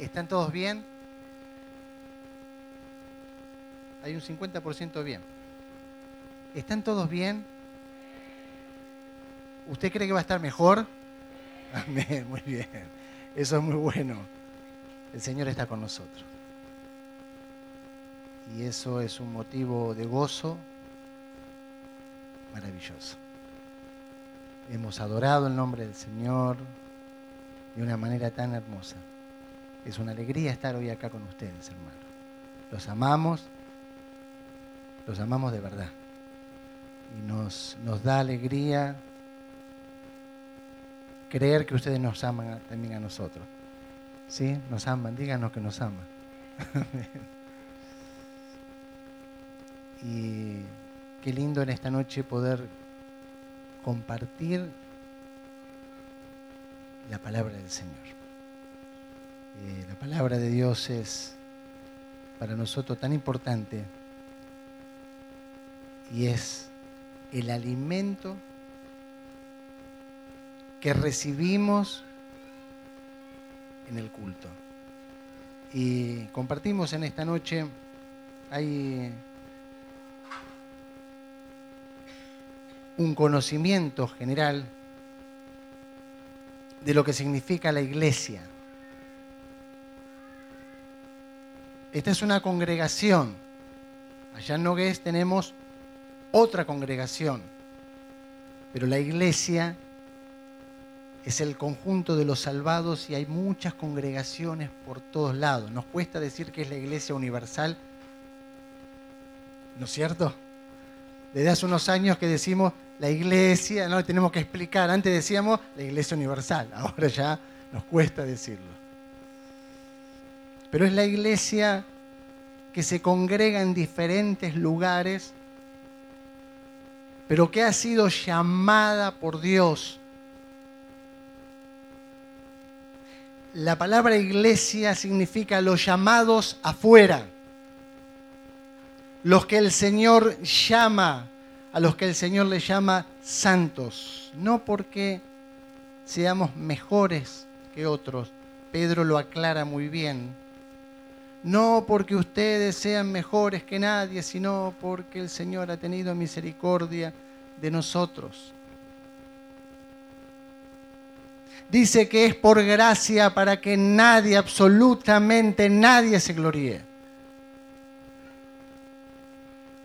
¿Están todos bien? Hay un 50% bien. ¿Están todos bien? ¿Usted cree que va a estar mejor? Amén, muy bien. Eso es muy bueno. El Señor está con nosotros. Y eso es un motivo de gozo maravilloso. Hemos adorado el nombre del Señor de una manera tan hermosa. Es una alegría estar hoy acá con ustedes, hermanos. Los amamos, los amamos de verdad. Y nos, da alegría creer que ustedes nos aman también a nosotros. ¿Sí? Nos aman, díganos que nos aman. y qué lindo en esta noche poder compartir la palabra del Señor. Eh, la palabra de Dios es para nosotros tan importante y es el alimento que recibimos en el culto. Y compartimos en esta noche, hay un conocimiento general de lo que significa la iglesia. Esta es una congregación. Allá en Nogués tenemos otra congregación. Pero la iglesia es el conjunto de los salvados y hay muchas congregaciones por todos lados. Nos cuesta decir que es la iglesia universal, ¿no es cierto? Desde hace unos años que decimos la iglesia, no tenemos que explicar. Antes decíamos la iglesia universal, ahora ya nos cuesta decirlo. Pero es la iglesia que se congrega en diferentes lugares, pero que ha sido llamada por Dios. La palabra iglesia significa los llamados afuera, los que el Señor llama, a los que el Señor le llama santos, no porque seamos mejores que otros, Pedro lo aclara muy bien, no porque ustedes sean mejores que nadie, sino porque el Señor ha tenido misericordia de nosotros. dice que es por gracia para que nadie, absolutamente nadie se gloríe.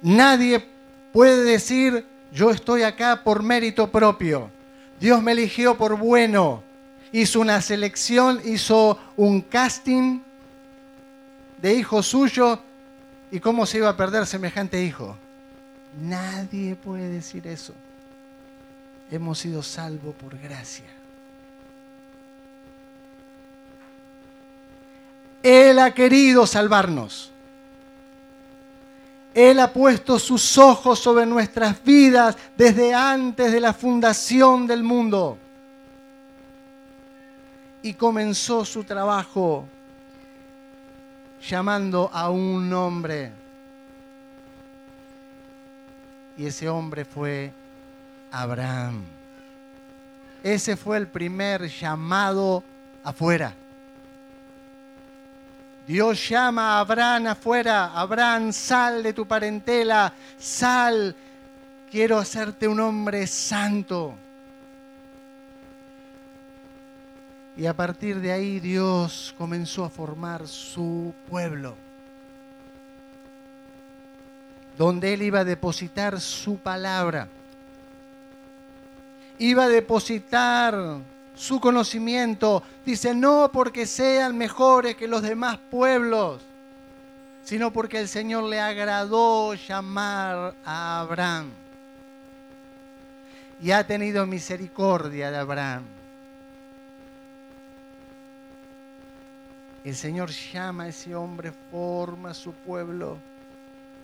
Nadie puede decir, yo estoy acá por mérito propio. Dios me eligió por bueno. Hizo una selección, hizo un casting de hijo suyo. ¿Y cómo se iba a perder semejante hijo? Nadie puede decir eso. Hemos sido salvos por gracia. Él ha querido salvarnos. Él ha puesto sus ojos sobre nuestras vidas desde antes de la fundación del mundo. Y comenzó su trabajo llamando a un hombre. Y ese hombre fue Abraham. Ese fue el primer llamado afuera. Dios llama a Abraham afuera, Abraham, sal de tu parentela, sal, quiero hacerte un hombre santo. Y a partir de ahí Dios comenzó a formar su pueblo, donde Él iba a depositar su palabra, iba a depositar su conocimiento. Dice, no porque sean mejores que los demás pueblos, sino porque el Señor le agradó llamar a Abraham. Y ha tenido misericordia de Abraham. El Señor llama a ese hombre, forma su pueblo.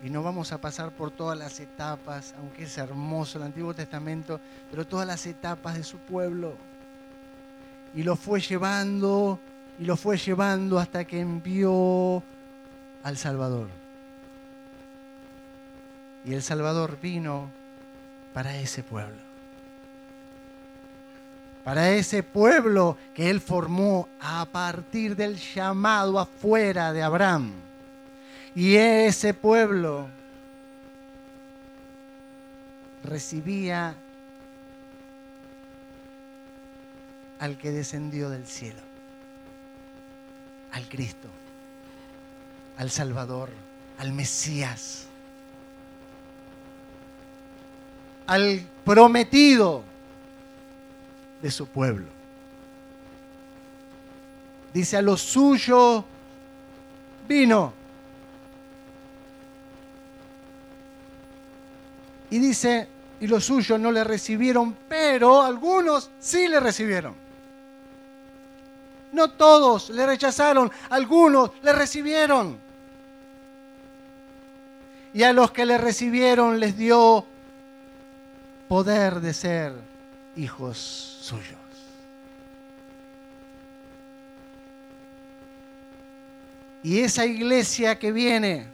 Y no vamos a pasar por todas las etapas, aunque es hermoso el Antiguo Testamento, pero todas las etapas de su pueblo y lo fue llevando y lo fue llevando hasta que envió al Salvador. Y el Salvador vino para ese pueblo. Para ese pueblo que él formó a partir del llamado afuera de Abraham. Y ese pueblo recibía al que descendió del cielo, al Cristo, al Salvador, al Mesías, al prometido de su pueblo. Dice, a lo suyo vino. Y dice, y los suyos no le recibieron, pero algunos sí le recibieron. No todos le rechazaron, algunos le recibieron. Y a los que le recibieron les dio poder de ser hijos suyos. Y esa iglesia que viene,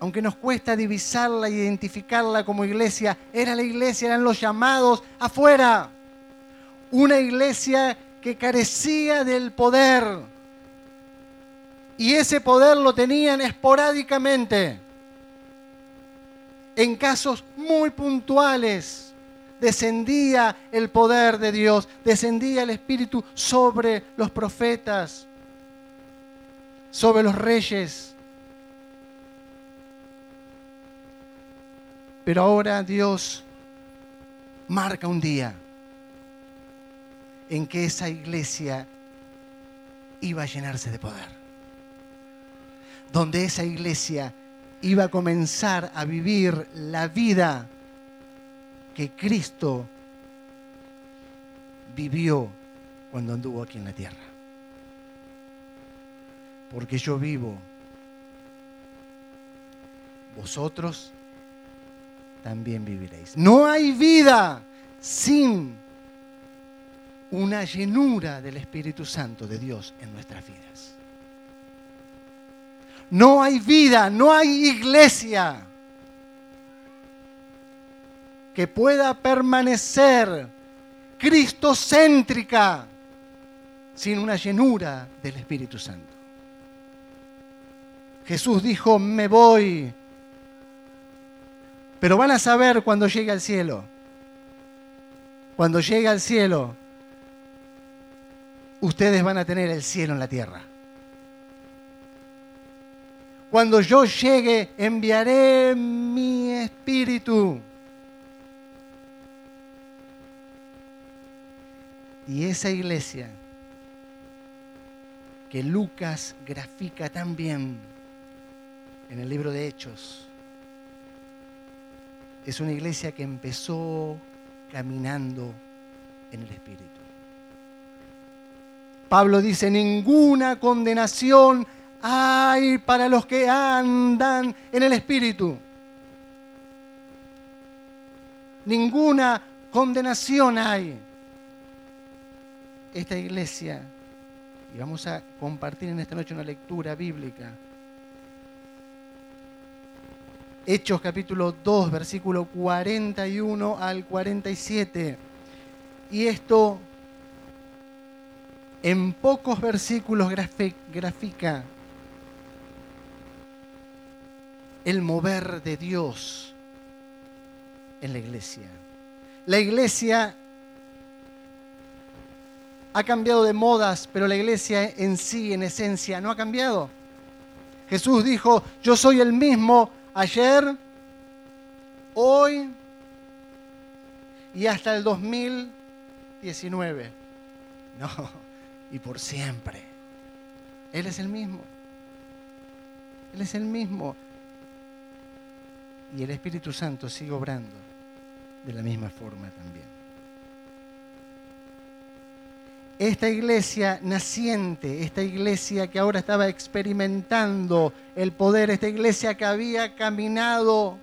aunque nos cuesta divisarla, identificarla como iglesia, era la iglesia, eran los llamados afuera. Una iglesia que carecía del poder. Y ese poder lo tenían esporádicamente. En casos muy puntuales descendía el poder de Dios, descendía el Espíritu sobre los profetas, sobre los reyes. Pero ahora Dios marca un día en que esa iglesia iba a llenarse de poder. Donde esa iglesia iba a comenzar a vivir la vida que Cristo vivió cuando anduvo aquí en la tierra. Porque yo vivo, vosotros también viviréis. No hay vida sin una llenura del Espíritu Santo de Dios en nuestras vidas. No hay vida, no hay iglesia que pueda permanecer cristocéntrica sin una llenura del Espíritu Santo. Jesús dijo, me voy, pero van a saber cuando llegue al cielo. Cuando llegue al cielo, ustedes van a tener el cielo en la tierra. Cuando yo llegue, enviaré mi espíritu. Y esa iglesia que Lucas grafica tan bien en el libro de Hechos, es una iglesia que empezó caminando en el Espíritu. Pablo dice, ninguna condenación hay para los que andan en el Espíritu. Ninguna condenación hay. Esta iglesia, y vamos a compartir en esta noche una lectura bíblica. Hechos capítulo 2, versículo 41 al 47. Y esto en pocos versículos grafica el mover de Dios en la iglesia. La iglesia ha cambiado de modas, pero la iglesia en sí, en esencia, no ha cambiado. Jesús dijo, yo soy el mismo ayer, hoy y hasta el 2019. No, y por siempre. Él es el mismo. Él es el mismo. Y el Espíritu Santo sigue obrando de la misma forma también. Esta iglesia naciente, esta iglesia que ahora estaba experimentando el poder, esta iglesia que había caminado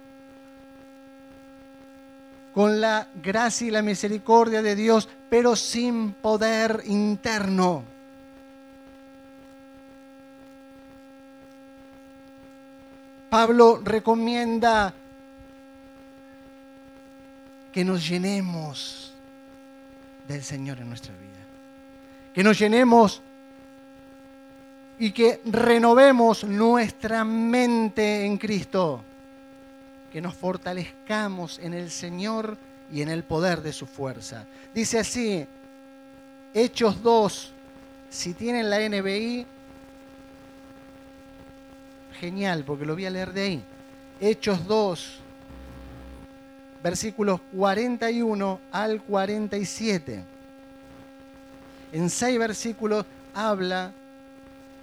con la gracia y la misericordia de Dios, pero sin poder interno. Pablo recomienda que nos llenemos del Señor en nuestra vida. Que nos llenemos y que renovemos nuestra mente en Cristo. Que nos fortalezcamos en el Señor y en el poder de su fuerza. Dice así, Hechos 2, si tienen la NBI, genial, porque lo voy a leer de ahí. Hechos 2, versículos 41 al 47. En seis versículos habla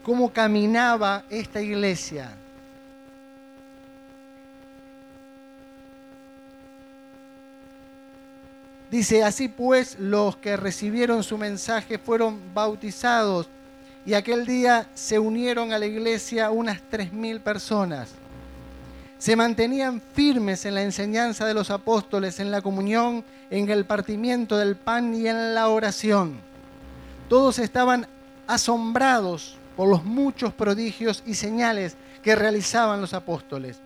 cómo caminaba esta iglesia. Dice, así pues los que recibieron su mensaje fueron bautizados y aquel día se unieron a la iglesia unas tres mil personas. Se mantenían firmes en la enseñanza de los apóstoles, en la comunión, en el partimiento del pan y en la oración. Todos estaban asombrados por los muchos prodigios y señales que realizaban los apóstoles.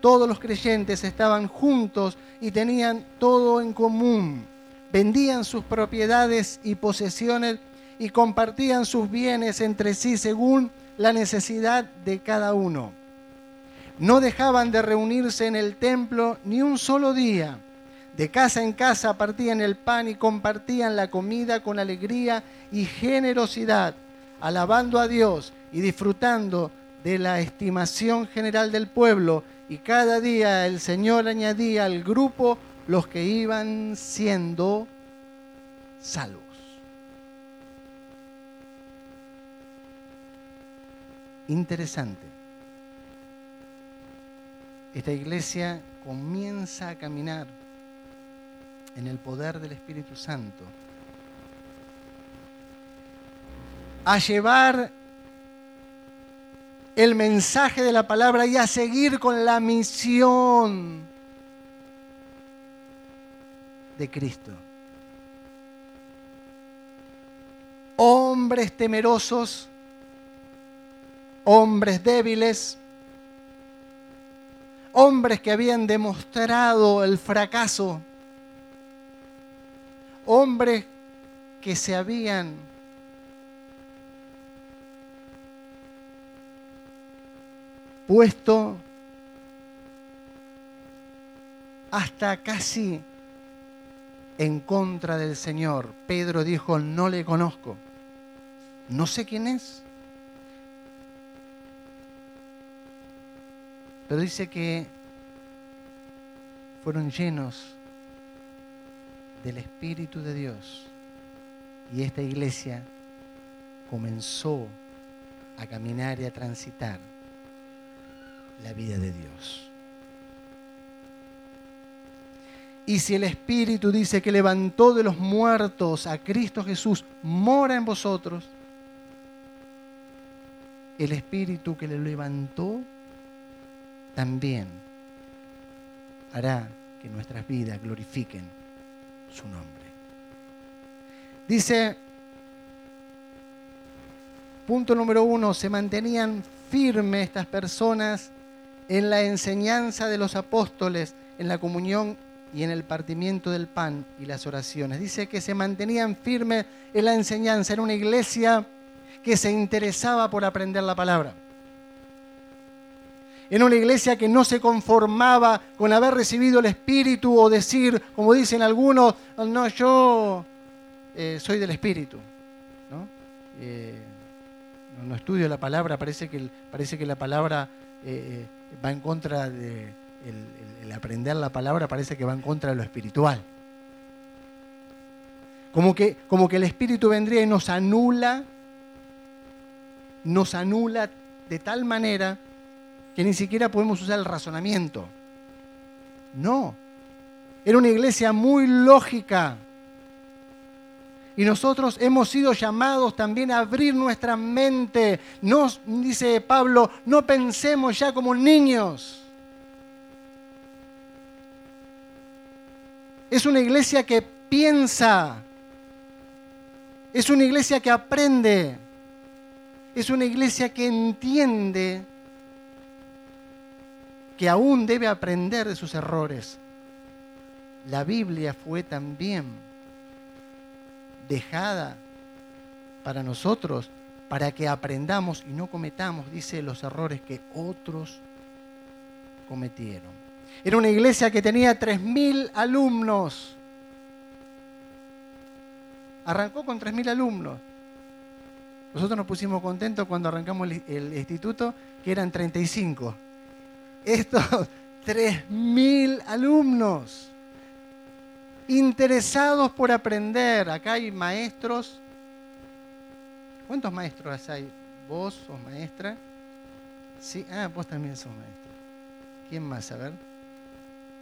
Todos los creyentes estaban juntos y tenían todo en común. Vendían sus propiedades y posesiones y compartían sus bienes entre sí según la necesidad de cada uno. No dejaban de reunirse en el templo ni un solo día. De casa en casa partían el pan y compartían la comida con alegría y generosidad, alabando a Dios y disfrutando de la estimación general del pueblo. Y cada día el Señor añadía al grupo los que iban siendo salvos. interesante. Esta iglesia comienza a caminar en el poder del Espíritu Santo, a llevar el mensaje de la palabra y a seguir con la misión de Cristo. Hombres temerosos hombres débiles, hombres que habían demostrado el fracaso, hombres que se habían puesto hasta casi en contra del Señor. Pedro dijo, no le conozco, no sé quién es. Pero dice que fueron llenos del Espíritu de Dios y esta iglesia comenzó a caminar y a transitar la vida de Dios. Y si el Espíritu dice que levantó de los muertos a Cristo Jesús, mora en vosotros, el Espíritu que le levantó también hará que nuestras vidas glorifiquen su nombre. Dice, punto número uno, se mantenían firmes estas personas en la enseñanza de los apóstoles, en la comunión y en el partimiento del pan y las oraciones. Dice que se mantenían firmes en la enseñanza, en una iglesia que se interesaba por aprender la palabra en una iglesia que no se conformaba con haber recibido el Espíritu o decir, como dicen algunos, no, yo eh, soy del Espíritu. Eh, ¿no? estudio la palabra, parece que, parece que la palabra eh, va en contra de, el, aprender la palabra parece que va en contra de lo espiritual. Como que, como que el Espíritu vendría y nos anula, nos anula de tal manera que ni siquiera podemos usar el razonamiento. No, era una iglesia muy lógica. Y nosotros hemos sido llamados también a abrir nuestra mente. No, dice Pablo, no pensemos ya como niños. Es una iglesia que piensa. Es una iglesia que aprende. Es una iglesia que entiende que aún debe aprender de sus errores. La Biblia fue también dejada para nosotros, para que aprendamos y no cometamos, dice, los errores que otros cometieron. Era una iglesia que tenía 3.000 alumnos. Arrancó con 3.000 alumnos. Nosotros nos pusimos contentos cuando arrancamos el, instituto, que eran 35. Estos 3.000 alumnos interesados por aprender. Acá hay maestros. ¿Cuántos maestros hay? ¿Vos sos maestra? Sí, ah, vos también sos maestra. ¿Quién más? A ver.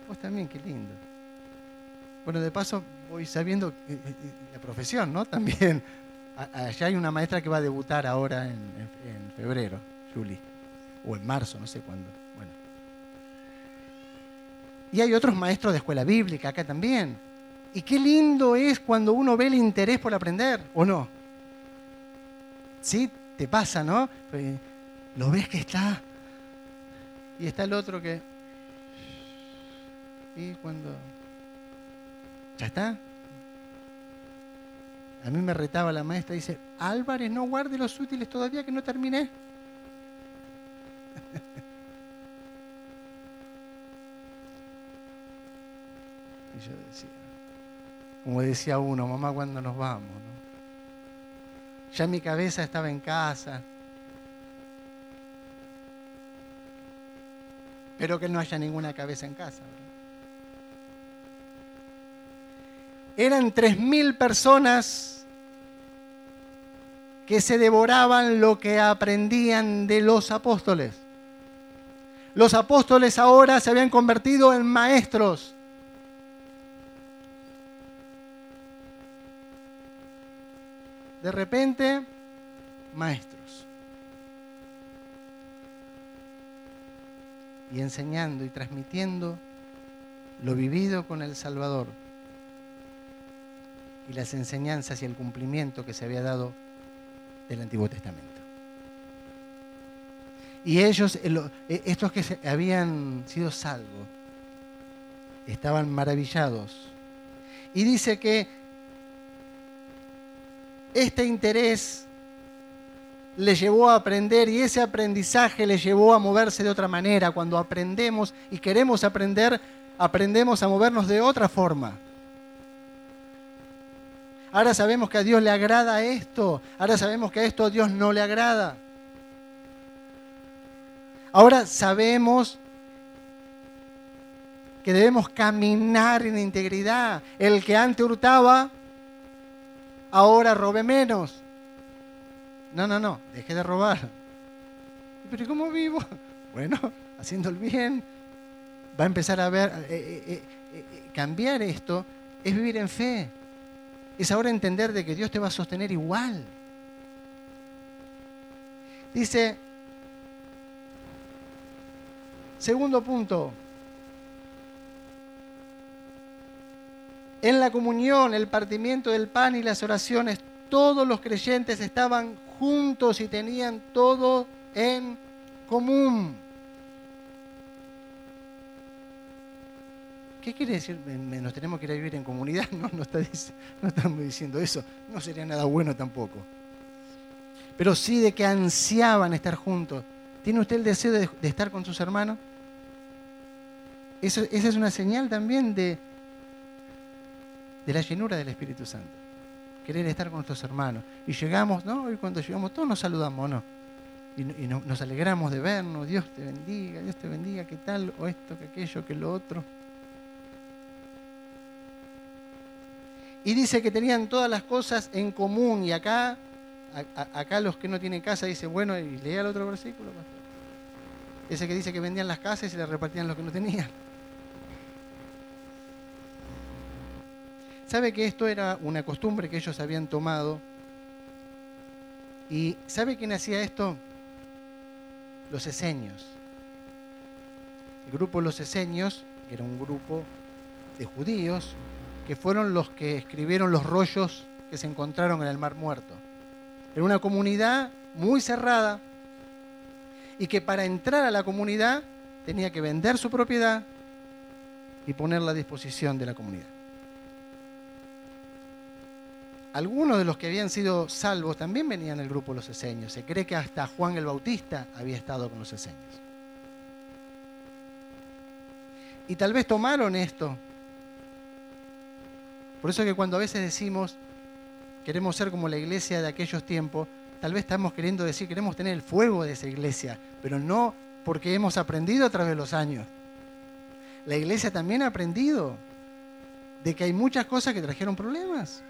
Vos también, qué lindo. Bueno, de paso voy sabiendo eh, eh, eh, la profesión, ¿no? También. Allá hay una maestra que va a debutar ahora en, en febrero, Julie. O en marzo, no sé cuándo. Bueno. Y hay otros maestros de escuela bíblica acá también. Y qué lindo es cuando uno ve el interés por aprender, ¿o no? Sí, te pasa, ¿no? Lo ves que está. Y está el otro que. Y cuando. ¿Ya está? A mí me retaba la maestra dice, Álvarez, no guarde los útiles todavía que no terminé. yo decía, como decía uno, mamá, ¿cuándo nos vamos? Ya mi cabeza estaba en casa. Espero que no haya ninguna cabeza en casa. Eran tres mil personas que se devoraban lo que aprendían de los apóstoles. Los apóstoles ahora se habían convertido en maestros. De repente, maestros. Y enseñando y transmitiendo lo vivido con el Salvador y las enseñanzas y el cumplimiento que se había dado del Antiguo Testamento. Y ellos, eh, estos que habían sido salvos, estaban maravillados. Y dice que este interés le llevó a aprender y ese aprendizaje le llevó a moverse de otra manera. Cuando aprendemos y queremos aprender, aprendemos a movernos de otra forma. Ahora sabemos que a Dios le agrada esto. Ahora sabemos que a esto a Dios no le agrada. Ahora sabemos que debemos caminar en integridad. El que antes hurtaba, ahora robe menos. No, no, no, deje de robar. ¿Pero cómo vivo? Bueno, haciendo el bien. Va a empezar a ver, eh, eh, eh, cambiar esto es vivir en fe es ahora entender de que Dios te va a sostener igual. Dice, segundo punto, en la comunión, el partimiento del pan y las oraciones, todos los creyentes estaban juntos y tenían todo en común. ¿Qué quiere decir? Nos tenemos que ir a vivir en comunidad. No, estamos diciendo eso. No sería nada bueno tampoco. Pero sí de que ansiaban estar juntos. ¿Tiene usted el deseo de, estar con sus hermanos? esa es una señal también de, de la llenura del Espíritu Santo. Querer estar con nuestros hermanos. Y llegamos, ¿no? Y cuando llegamos todos nos saludamos, ¿no? Y, nos alegramos de vernos. Dios te bendiga, Dios te bendiga, ¿qué tal? O esto, que aquello, que lo otro. Y dice que tenían todas las cosas en común. Y acá, acá los que no tienen casa dicen, bueno, y lea el otro versículo. Ese que dice que vendían las casas y se las repartían los que no tenían. ¿Sabe que esto era una costumbre que ellos habían tomado? ¿Y sabe quién hacía esto? Los eseños. El grupo Los Eseños era un grupo de judíos que fueron los que escribieron los rollos que se encontraron en el Mar Muerto. Era una comunidad muy cerrada y que para entrar a la comunidad tenía que vender su propiedad y ponerla a disposición de la comunidad. Algunos de los que habían sido salvos también venían del grupo de los eseños. Se cree que hasta Juan el Bautista había estado con los eseños. Y tal vez tomaron esto. Por eso que cuando a veces decimos, queremos ser como la iglesia de aquellos tiempos, tal vez estamos queriendo decir, queremos tener el fuego de esa iglesia, pero no porque hemos aprendido a través de los años. La iglesia también ha aprendido de que hay muchas cosas que trajeron problemas.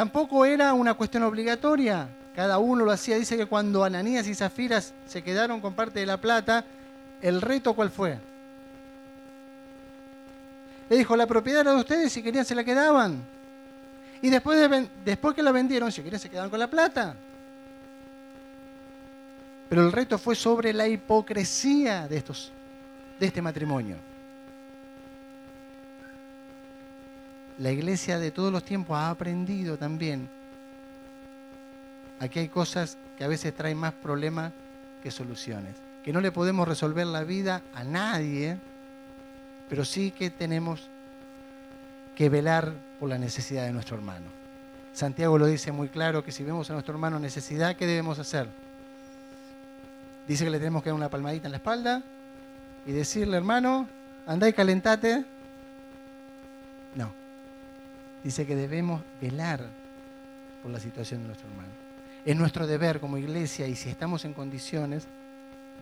Tampoco era una cuestión obligatoria. Cada uno lo hacía. Dice que cuando Ananías y Zafiras se quedaron con parte de la plata, ¿el reto cuál fue? Le dijo, la propiedad era de ustedes, si querían se la quedaban. Y después, de, después que la vendieron, si querían se quedaban con la plata. Pero el reto fue sobre la hipocresía de, estos, de este matrimonio. La iglesia de todos los tiempos ha aprendido también. Aquí hay cosas que a veces traen más problemas que soluciones. Que no le podemos resolver la vida a nadie, pero sí que tenemos que velar por la necesidad de nuestro hermano. Santiago lo dice muy claro que si vemos a nuestro hermano necesidad, ¿qué debemos hacer? Dice que le tenemos que dar una palmadita en la espalda y decirle, hermano, andá y calentate. No dice que debemos velar por la situación de nuestro hermano. Es nuestro deber como iglesia y si estamos en condiciones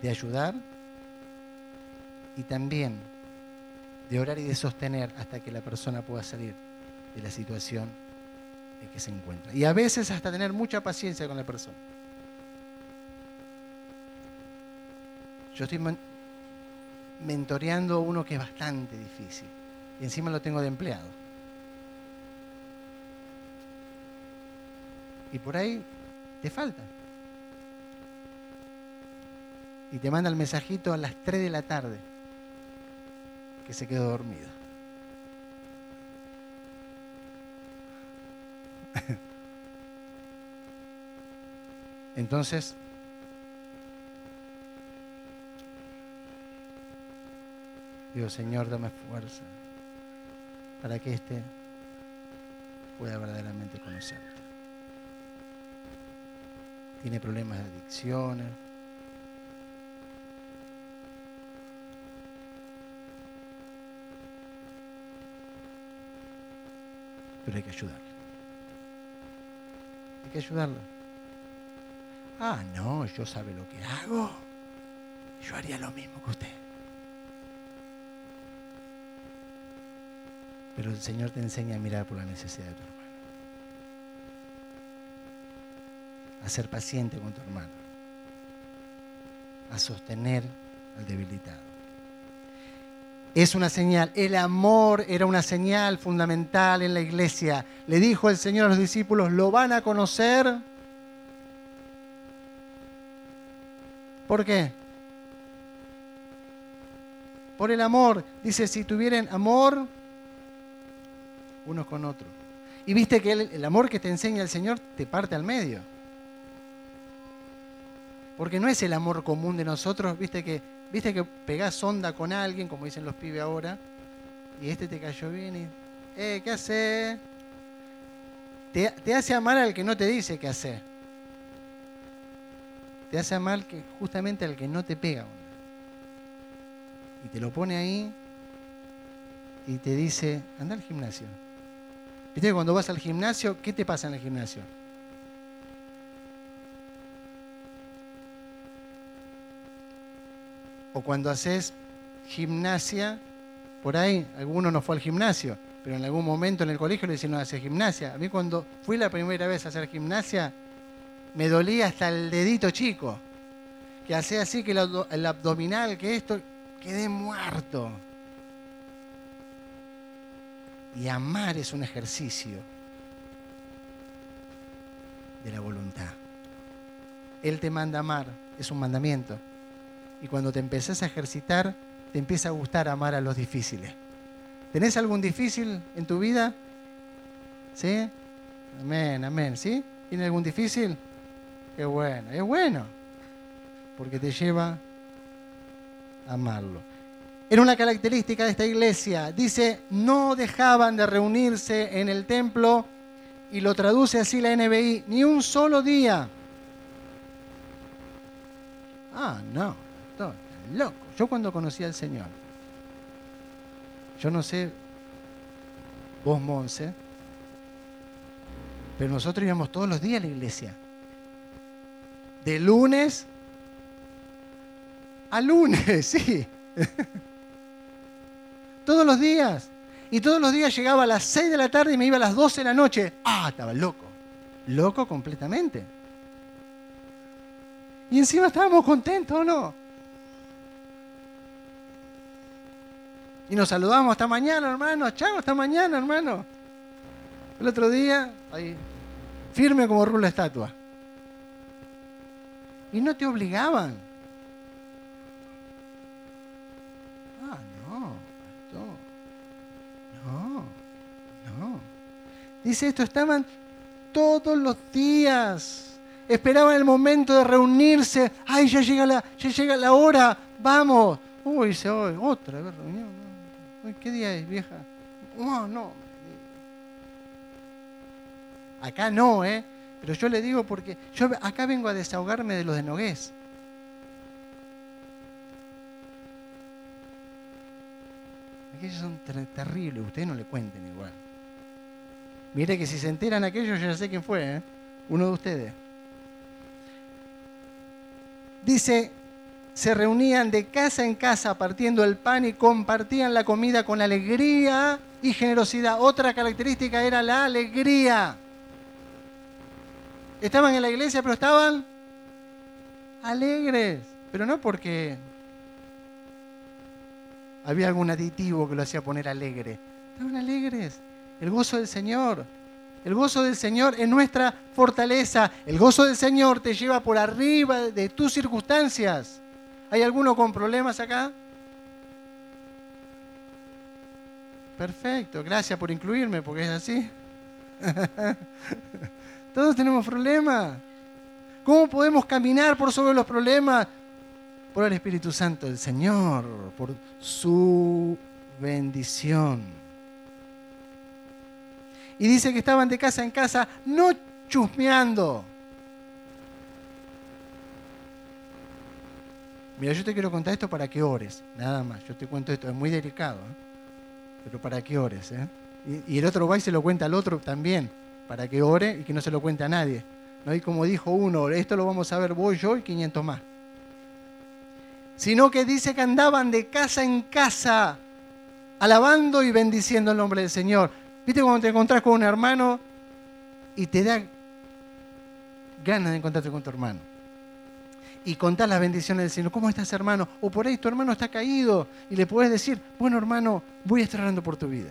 de ayudar y también de orar y de sostener hasta que la persona pueda salir de la situación en que se encuentra. Y a veces hasta tener mucha paciencia con la persona. Yo estoy mentoreando uno que es bastante difícil y encima lo tengo de empleado. Y por ahí te falta. Y te manda el mensajito a las 3 de la tarde que se quedó dormido. Entonces, digo, Señor, dame fuerza para que éste pueda verdaderamente conocerte tiene problemas de adicciones. Pero hay que ayudarlo. Hay que ayudarlo. Ah, no, yo sabe lo que hago. Yo haría lo mismo que usted. Pero el Señor te enseña a mirar por la necesidad de tu a ser paciente con tu hermano, a sostener al debilitado. Es una señal, el amor era una señal fundamental en la iglesia. Le dijo el Señor a los discípulos, lo van a conocer. ¿Por qué? Por el amor. Dice, si tuvieran amor unos con otros. Y viste que el, el amor que te enseña el Señor te parte al medio. Porque no es el amor común de nosotros, viste que, viste que pegás onda con alguien, como dicen los pibes ahora, y este te cayó bien y, eh, ¿qué hace? Te, hace amar al que no te dice qué hacer. Te hace amar que, justamente al que no te pega onda. Y te lo pone ahí y te dice, anda al gimnasio. Viste que cuando vas al gimnasio, ¿qué te pasa en el gimnasio? O cuando haces gimnasia, por ahí, alguno no fue al gimnasio, pero en algún momento en el colegio le decían no hacer gimnasia. A mí cuando fui la primera vez a hacer gimnasia, me dolía hasta el dedito chico, que hacía así que el, abdominal, que esto, quedé muerto. Y amar es un ejercicio de la voluntad. Él te manda amar, es un mandamiento. Y cuando te empezás a ejercitar, te empieza a gustar amar a los difíciles. ¿Tenés algún difícil en tu vida? ¿Sí? Amén, amén. ¿Sí? ¿Tiene algún difícil? Qué bueno, es bueno. Porque te lleva a amarlo. era una característica de esta iglesia. Dice, no dejaban de reunirse en el templo y lo traduce así la NBI, ni un solo día. Ah, no, loco. Yo cuando conocí al Señor, yo no sé, vos Monse, pero nosotros íbamos todos los días a la iglesia. De lunes a lunes, sí. todos los días. Y todos los días llegaba a las 6 de la tarde y me iba a las 12 de la noche. Ah, estaba loco. Loco completamente. Y encima estábamos contentos, ¿o no? Y nos saludamos hasta mañana, hermano. Chao, hasta mañana, hermano. El otro día, ahí, firme como rula estatua. Y no te obligaban. Ah, no, No, no. Dice esto, estaban todos los días. Esperaban el momento de reunirse. Ay, ya llega la, ya llega la hora. Vamos. Uy, se hoy, otra vez reunión. ¿Qué día es, vieja? No, no. Acá no, ¿eh? Pero yo le digo porque yo acá vengo a desahogarme de los de Nogués. Aquellos son terribles, ustedes no le cuenten igual. Mire que si se enteran aquellos, ya sé quién fue, ¿eh? uno de ustedes. Dice, se reunían de casa en casa partiendo el pan y compartían la comida con alegría y generosidad. Otra característica era la alegría. Estaban en la iglesia, pero estaban alegres. Pero no porque había algún aditivo que lo hacía poner alegre. Estaban alegres. El gozo del Señor. El gozo del Señor es nuestra fortaleza. El gozo del Señor te lleva por arriba de tus circunstancias. ¿Hay alguno con problemas acá? Perfecto, gracias por incluirme, porque es así. Todos tenemos problemas. ¿Cómo podemos caminar por sobre los problemas? Por el Espíritu Santo del Señor, por su bendición. Y dice que estaban de casa en casa, no chusmeando. Mira, yo te quiero contar esto para que ores, nada más. Yo te cuento esto, es muy delicado, ¿eh? pero para que ores. ¿eh? Y, el otro va y se lo cuenta al otro también, para que ore y que no se lo cuente a nadie. ¿no? Y como dijo uno, esto lo vamos a ver vos, yo y 500 más. Sino que dice que andaban de casa en casa, alabando y bendiciendo el nombre del Señor. ¿Viste cuando te encontrás con un hermano y te da ganas de encontrarte con tu hermano? Y contar las bendiciones del Señor. ¿Cómo estás, hermano? O por ahí tu hermano está caído y le puedes decir, bueno, hermano, voy a estar orando por tu vida.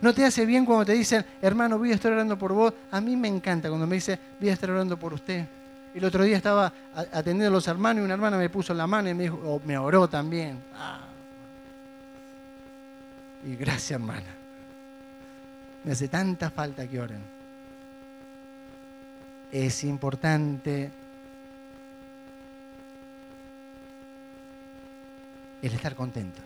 ¿No te hace bien cuando te dicen, hermano, voy a estar orando por vos? A mí me encanta cuando me dice, voy a estar orando por usted. El otro día estaba atendiendo a los hermanos y una hermana me puso la mano y me dijo, me oró también. Ah. Y gracias, hermana. Me hace tanta falta que oren. Es importante el estar contento.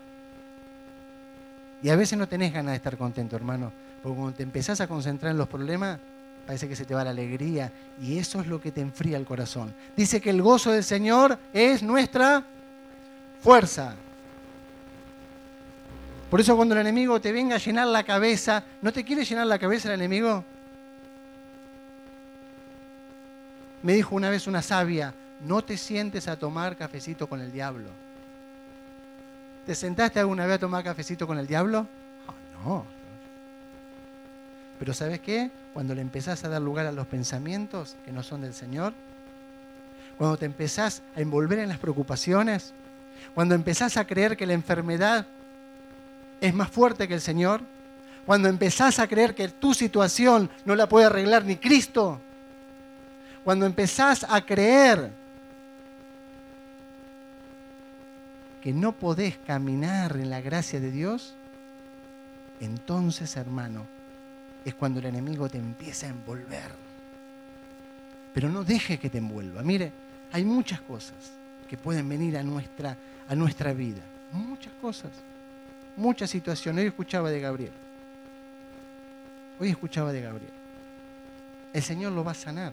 Y a veces no tenés ganas de estar contento, hermano, porque cuando te empezás a concentrar en los problemas, parece que se te va la alegría y eso es lo que te enfría el corazón. Dice que el gozo del Señor es nuestra fuerza. Por eso cuando el enemigo te venga a llenar la cabeza, ¿no te quiere llenar la cabeza el enemigo? Me dijo una vez una sabia, no te sientes a tomar cafecito con el diablo. ¿Te sentaste alguna vez a tomar cafecito con el diablo? Oh, no. Pero ¿sabes qué? Cuando le empezás a dar lugar a los pensamientos que no son del Señor, cuando te empezás a envolver en las preocupaciones, cuando empezás a creer que la enfermedad es más fuerte que el Señor, cuando empezás a creer que tu situación no la puede arreglar ni Cristo, cuando empezás a creer que no podés caminar en la gracia de Dios, entonces, hermano, es cuando el enemigo te empieza a envolver. Pero no deje que te envuelva. Mire, hay muchas cosas que pueden venir a nuestra, a nuestra vida. Muchas cosas, muchas situaciones. Hoy escuchaba de Gabriel. Hoy escuchaba de Gabriel. El Señor lo va a sanar.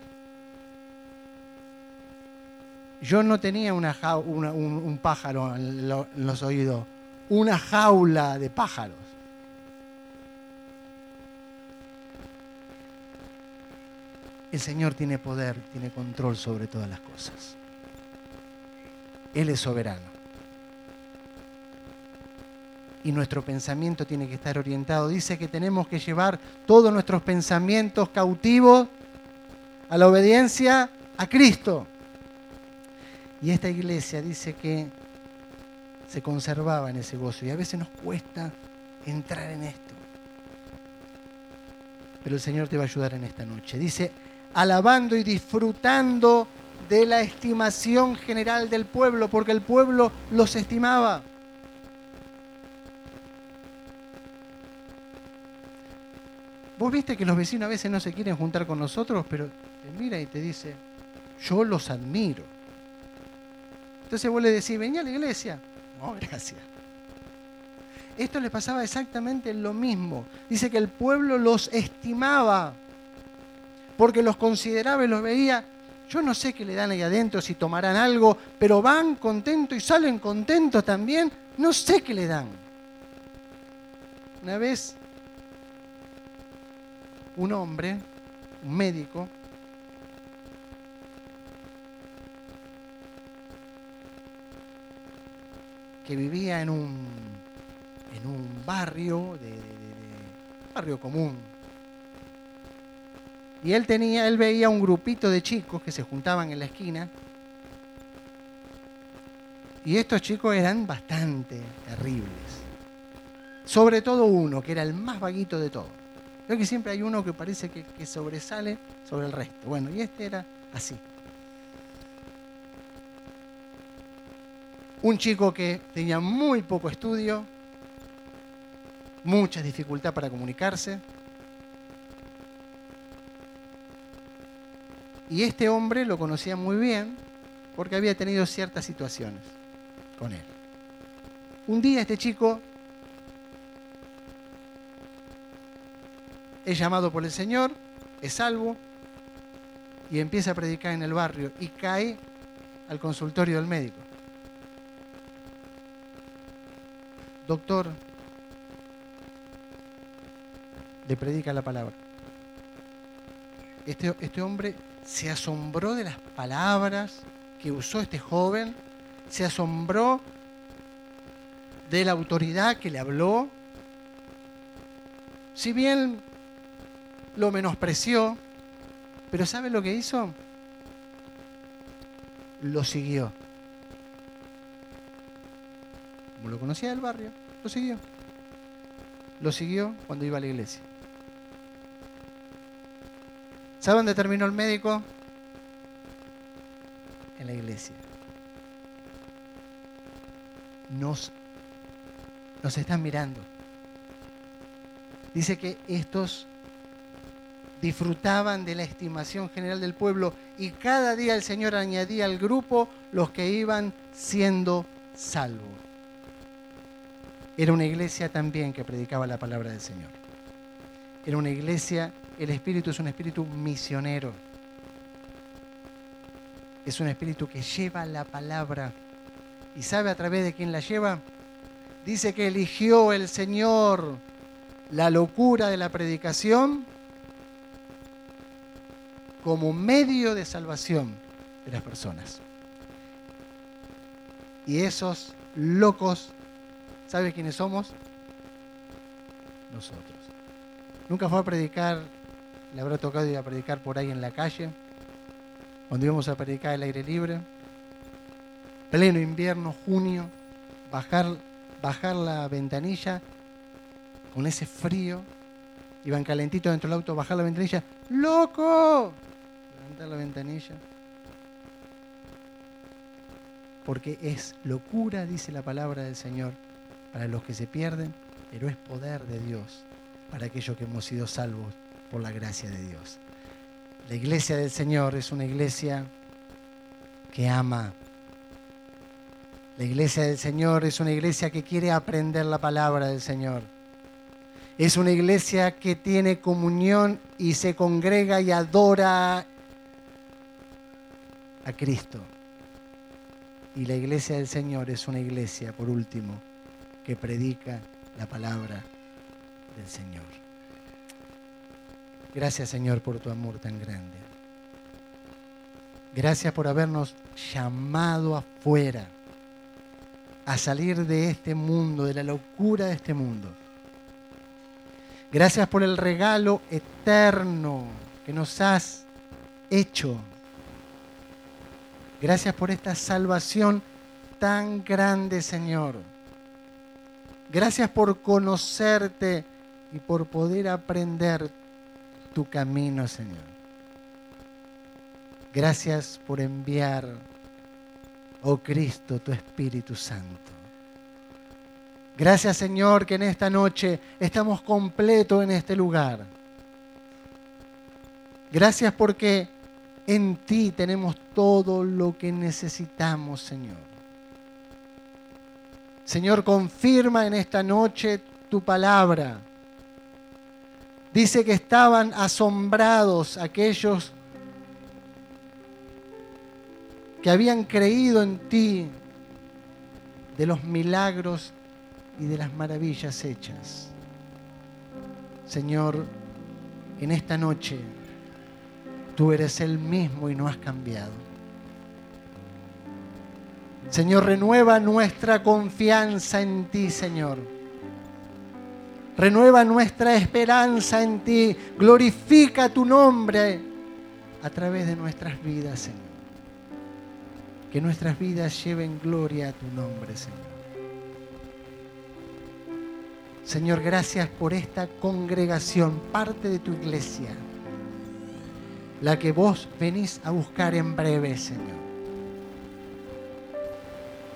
Yo no tenía un, pájaro en, los oídos, una jaula de pájaros. El Señor tiene poder, tiene control sobre todas las cosas. Él es soberano. Y nuestro pensamiento tiene que estar orientado. Dice que tenemos que llevar todos nuestros pensamientos cautivos a la obediencia a Cristo. Y esta iglesia dice que se conservaba en ese gozo y a veces nos cuesta entrar en esto. Pero el Señor te va a ayudar en esta noche. Dice, alabando y disfrutando de la estimación general del pueblo, porque el pueblo los estimaba. Vos viste que los vecinos a veces no se quieren juntar con nosotros, pero te mira y te dice, yo los admiro. Entonces vos le decís, venía a la iglesia. No, gracias. Esto le pasaba exactamente lo mismo. Dice que el pueblo los estimaba porque los consideraba y los veía. Yo no sé qué le dan ahí adentro, si tomarán algo, pero van contentos y salen contentos también. No sé qué le dan. Una vez, un hombre, un médico, que vivía en un, en un barrio, de, barrio común. Y él tenía, él veía un grupito de chicos que se juntaban en la esquina. Y estos chicos eran bastante terribles. Sobre todo uno, que era el más vaguito de todos. Creo que siempre hay uno que parece que, que sobresale sobre el resto. Bueno, y este era así. Un chico que tenía muy poco estudio, mucha dificultad para comunicarse. Y este hombre lo conocía muy bien porque había tenido ciertas situaciones con él. Un día este chico es llamado por el Señor, es salvo y empieza a predicar en el barrio y cae al consultorio del médico. Doctor, le predica la palabra. Este, este, hombre se asombró de las palabras que usó este joven, se asombró de la autoridad que le habló. Si bien lo menospreció, pero ¿sabe lo que hizo? Lo siguió. Lo conocía del barrio, lo siguió. Lo siguió cuando iba a la iglesia. ¿Sabe dónde terminó el médico? En la iglesia. Nos, nos están mirando. Dice que estos disfrutaban de la estimación general del pueblo y cada día el Señor añadía al grupo los que iban siendo salvos. Era una iglesia también que predicaba la palabra del Señor. Era una iglesia, el espíritu es un espíritu misionero. Es un espíritu que lleva la palabra. ¿Y sabe a través de quién la lleva? Dice que eligió el Señor la locura de la predicación como medio de salvación de las personas. Y esos locos ¿Sabe quiénes somos? Nosotros. Nunca fue a predicar, le habrá tocado ir a predicar por ahí en la calle, cuando íbamos a predicar el aire libre, pleno invierno, junio, bajar, bajar la ventanilla con ese frío, iban calentitos dentro del auto, bajar la ventanilla, ¡loco! Levantar la ventanilla. Porque es locura, dice la palabra del Señor para los que se pierden, pero es poder de Dios para aquellos que hemos sido salvos por la gracia de Dios. La iglesia del Señor es una iglesia que ama, La iglesia del Señor es una iglesia que quiere aprender la palabra del Señor. Es una iglesia que tiene comunión y se congrega y adora a Cristo. Y la iglesia del Señor es una iglesia, por último, que predica la palabra del Señor. Gracias Señor por tu amor tan grande. Gracias por habernos llamado afuera a salir de este mundo, de la locura de este mundo. Gracias por el regalo eterno que nos has hecho. Gracias por esta salvación tan grande, Señor. Gracias por conocerte y por poder aprender tu camino, Señor. Gracias por enviar oh Cristo, tu Espíritu Santo. Gracias Señor que en esta noche estamos completos en este lugar. Gracias porque en ti tenemos todo lo que necesitamos, Señor. Señor, confirma en esta noche tu palabra. Dice que estaban asombrados aquellos que habían creído en ti de los milagros y de las maravillas hechas. Señor, en esta noche tú eres el mismo y no has cambiado. Señor, renueva nuestra confianza en ti, Señor. Renueva nuestra esperanza en ti. Glorifica tu nombre a través de nuestras vidas, Señor. Que nuestras vidas lleven gloria a tu nombre, Señor. Señor, gracias por esta congregación, parte de tu iglesia, la que vos venís a buscar en breve, Señor.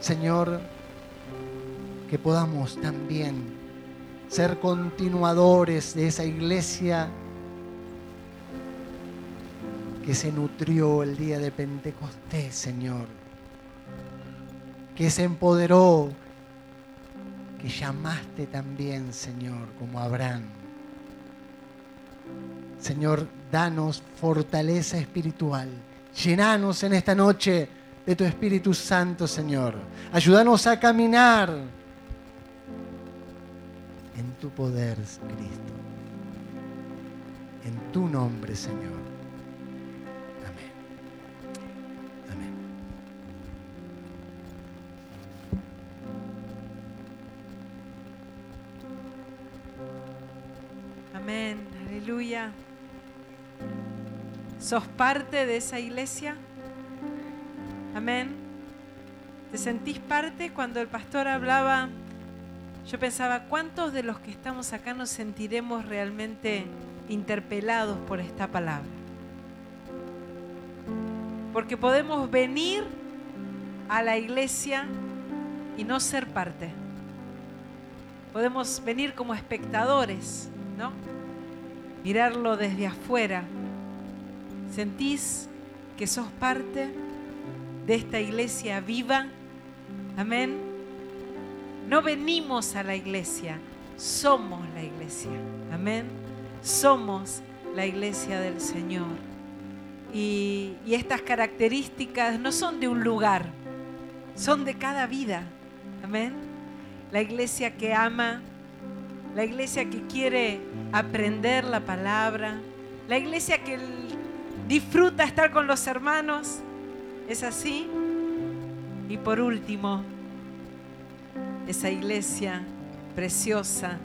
Señor, que podamos también ser continuadores de esa iglesia que se nutrió el día de Pentecostés, Señor que se empoderó, que llamaste también, Señor, como Abraham. Señor, danos fortaleza espiritual. Llenanos en esta noche de tu Espíritu Santo, Señor. Ayúdanos a caminar en tu poder, Cristo. En tu nombre, Señor. Aleluya. ¿Sos parte de esa iglesia? Amén. ¿Te sentís parte cuando el pastor hablaba? Yo pensaba, ¿cuántos de los que estamos acá nos sentiremos realmente interpelados por esta palabra? Porque podemos venir a la iglesia y no ser parte. Podemos venir como espectadores, ¿no? mirarlo desde afuera, ¿sentís que sos parte de esta iglesia viva? Amén. No venimos a la iglesia, somos la iglesia. Amén. Somos la iglesia del Señor. Y, estas características no son de un lugar, son de cada vida. Amén. La iglesia que ama, la iglesia que quiere aprender la palabra, la iglesia que disfruta estar con los hermanos. ¿Es así? Y por último, esa iglesia preciosa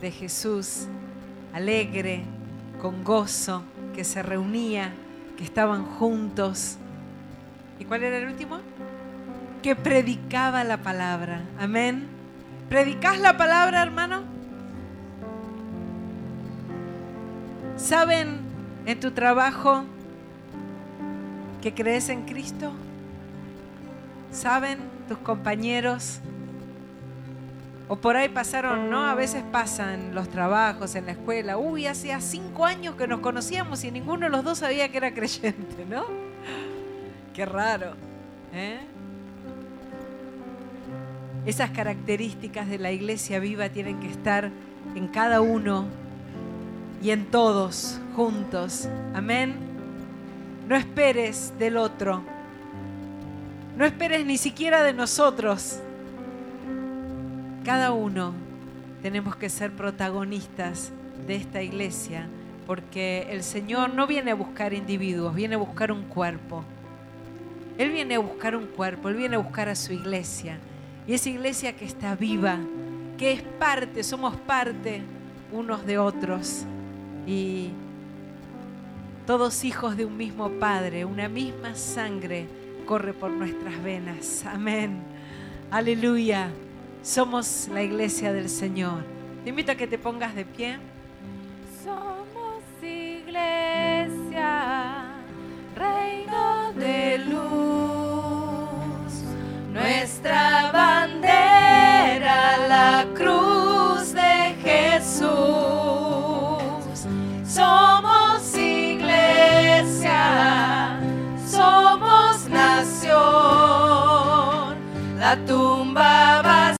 de Jesús, alegre, con gozo, que se reunía, que estaban juntos. ¿Y cuál era el último? Que predicaba la palabra. Amén. ¿Predicás la palabra, hermano? ¿Saben en tu trabajo que crees en Cristo? ¿Saben tus compañeros? O por ahí pasaron, ¿no? A veces pasan los trabajos, en la escuela. Uy, hacía cinco años que nos conocíamos y ninguno de los dos sabía que era creyente, ¿no? Qué raro. ¿eh? Esas características de la iglesia viva tienen que estar en cada uno y en todos juntos. Amén. No esperes del otro. No esperes ni siquiera de nosotros. Cada uno tenemos que ser protagonistas de esta iglesia porque el Señor no viene a buscar individuos, viene a buscar un cuerpo. Él viene a buscar un cuerpo, Él viene a buscar a su iglesia. Y esa iglesia que está viva, que es parte, somos parte unos de otros. Y todos hijos de un mismo Padre, una misma sangre corre por nuestras venas. Amén. Aleluya. Somos la iglesia del Señor. Te invito a que te pongas de pie. Tumba. va